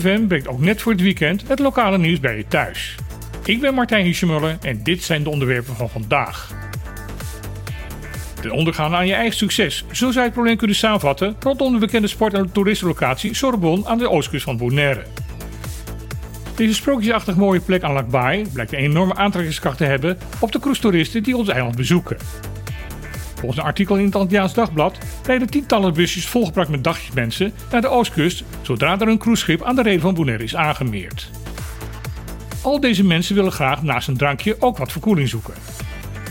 FM brengt ook net voor het weekend het lokale nieuws bij je thuis. Ik ben Martijn Hiesemuller en dit zijn de onderwerpen van vandaag. De ondergaan aan je eigen succes. Zo zou je het probleem kunnen samenvatten rondom de bekende sport- en toeristenlocatie Sorbonne aan de oostkust van Bonaire. Deze sprookjesachtig mooie plek aan Lakbaai blijkt een enorme aantrekkingskracht te hebben op de cruise-toeristen die ons eiland bezoeken. Volgens een artikel in het Antilliaans Dagblad rijden tientallen busjes volgebracht met dagjesmensen naar de oostkust zodra er een cruiseschip aan de reden van Bonaire is aangemeerd. Al deze mensen willen graag naast een drankje ook wat verkoeling zoeken.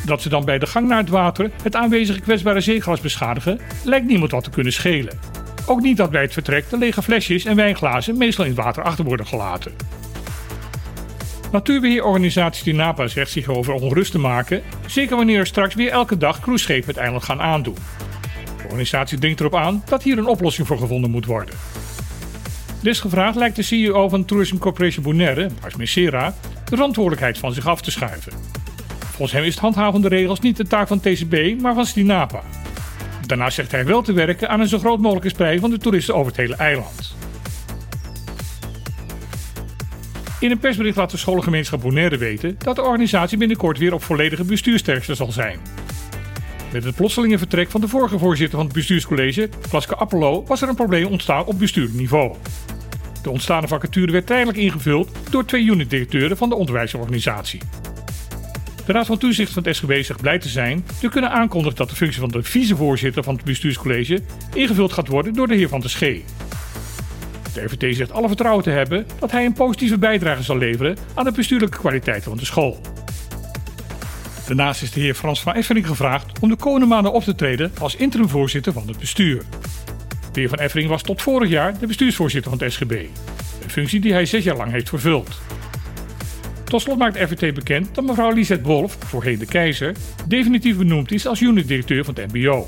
Dat ze dan bij de gang naar het water het aanwezige kwetsbare zeeglas beschadigen, lijkt niemand wat te kunnen schelen. Ook niet dat bij het vertrek de lege flesjes en wijnglazen meestal in het water achter worden gelaten. Natuurbeheerorganisatie Tinapa zegt zich over onrust te maken, zeker wanneer er straks weer elke dag cruiseschepen het eiland gaan aandoen. De organisatie dringt erop aan dat hier een oplossing voor gevonden moet worden. Desgevraagd lijkt de CEO van Tourism Corporation Bonaire, Mars Messera, de verantwoordelijkheid van zich af te schuiven. Volgens hem is het handhaven van de regels niet de taak van TCB, maar van Stinapa. Daarnaast zegt hij wel te werken aan een zo groot mogelijke spreiding van de toeristen over het hele eiland. In een persbericht laat de scholengemeenschap Bonaire weten dat de organisatie binnenkort weer op volledige bestuursterkste zal zijn. Met het plotselinge vertrek van de vorige voorzitter van het bestuurscollege, Klaske Apollo, was er een probleem ontstaan op bestuurniveau. De ontstaande vacature werd tijdelijk ingevuld door twee unitdirecteuren van de onderwijsorganisatie. De Raad van Toezicht van het SGB zegt blij te zijn te kunnen aankondigen dat de functie van de vicevoorzitter van het bestuurscollege ingevuld gaat worden door de heer Van der Schee. De RVT zegt alle vertrouwen te hebben dat hij een positieve bijdrage zal leveren aan de bestuurlijke kwaliteiten van de school. Daarnaast is de heer Frans van Effering gevraagd om de komende maanden op te treden als interimvoorzitter van het bestuur. De heer van Effering was tot vorig jaar de bestuursvoorzitter van het SGB, een functie die hij zes jaar lang heeft vervuld. Tot slot maakt RVT bekend dat mevrouw Lisette Wolf, voorheen de keizer, definitief benoemd is als unitdirecteur van het MBO.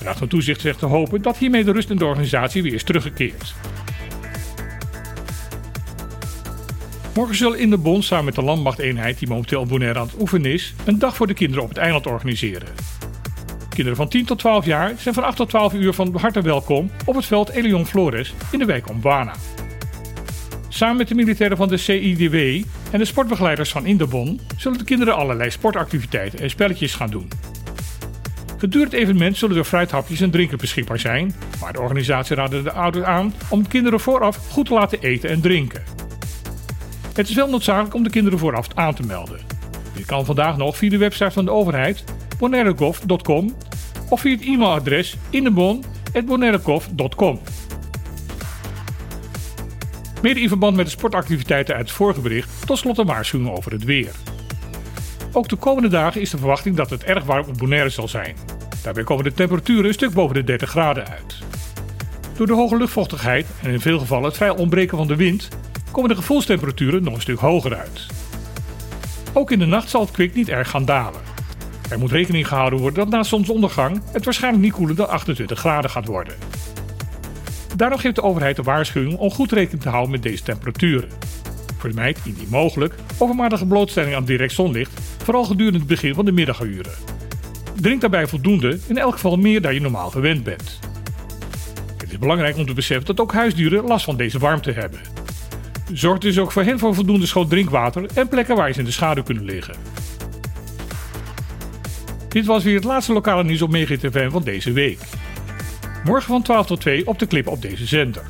De Raad van Toezicht zegt te hopen dat hiermee de rust in de organisatie weer is teruggekeerd. Morgen zullen in de Bond samen met de landmachteenheid die momenteel op Bonaire aan het oefenen is, een dag voor de kinderen op het eiland organiseren. Kinderen van 10 tot 12 jaar zijn van 8 tot 12 uur van harte welkom op het veld Elion Flores in de wijk Ombana. Samen met de militairen van de CIDW en de sportbegeleiders van Indebon zullen de kinderen allerlei sportactiviteiten en spelletjes gaan doen. Gedurende het evenement zullen er fruithapjes en drinken beschikbaar zijn, maar de organisatie raadde de ouders aan om kinderen vooraf goed te laten eten en drinken. Het is wel noodzakelijk om de kinderen vooraf aan te melden. Dit kan vandaag nog via de website van de overheid bonairegov.com of via het e-mailadres innebon.bonairegov.com. Mede in verband met de sportactiviteiten uit het vorige bericht, tot slot een waarschuwing over het weer. Ook de komende dagen is de verwachting dat het erg warm op Bonaire zal zijn. Daarbij komen de temperaturen een stuk boven de 30 graden uit. Door de hoge luchtvochtigheid en in veel gevallen het vrij ontbreken van de wind komen de gevoelstemperaturen nog een stuk hoger uit. Ook in de nacht zal het kwik niet erg gaan dalen. Er moet rekening gehouden worden dat na zonsondergang het waarschijnlijk niet koeler dan 28 graden gaat worden. Daarom geeft de overheid de waarschuwing om goed rekening te houden met deze temperaturen. Vermijd, indien mogelijk, overmatige blootstelling aan direct zonlicht, vooral gedurende het begin van de middaguren. Drink daarbij voldoende, in elk geval meer dan je normaal gewend bent. Het is belangrijk om te beseffen dat ook huisdieren last van deze warmte hebben. Zorg dus ook voor hen voor voldoende schoon drinkwater en plekken waar ze in de schaduw kunnen liggen. Dit was weer het laatste lokale nieuws op FM van deze week. Morgen van 12 tot 2 op de clip op deze zender.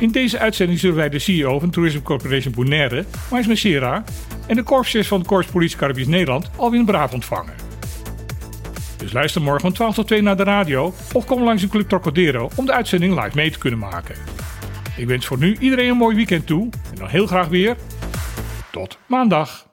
In deze uitzending zullen wij de CEO van Tourism Corporation Bonaire, Mais Messera, en de korpschef van de Korps Politie Caribisch Nederland, Alwin Braaf ontvangen. Dus luister morgen van 12 tot 2 naar de radio of kom langs de Club Trocadero om de uitzending live mee te kunnen maken. Ik wens voor nu iedereen een mooi weekend toe en dan heel graag weer tot maandag.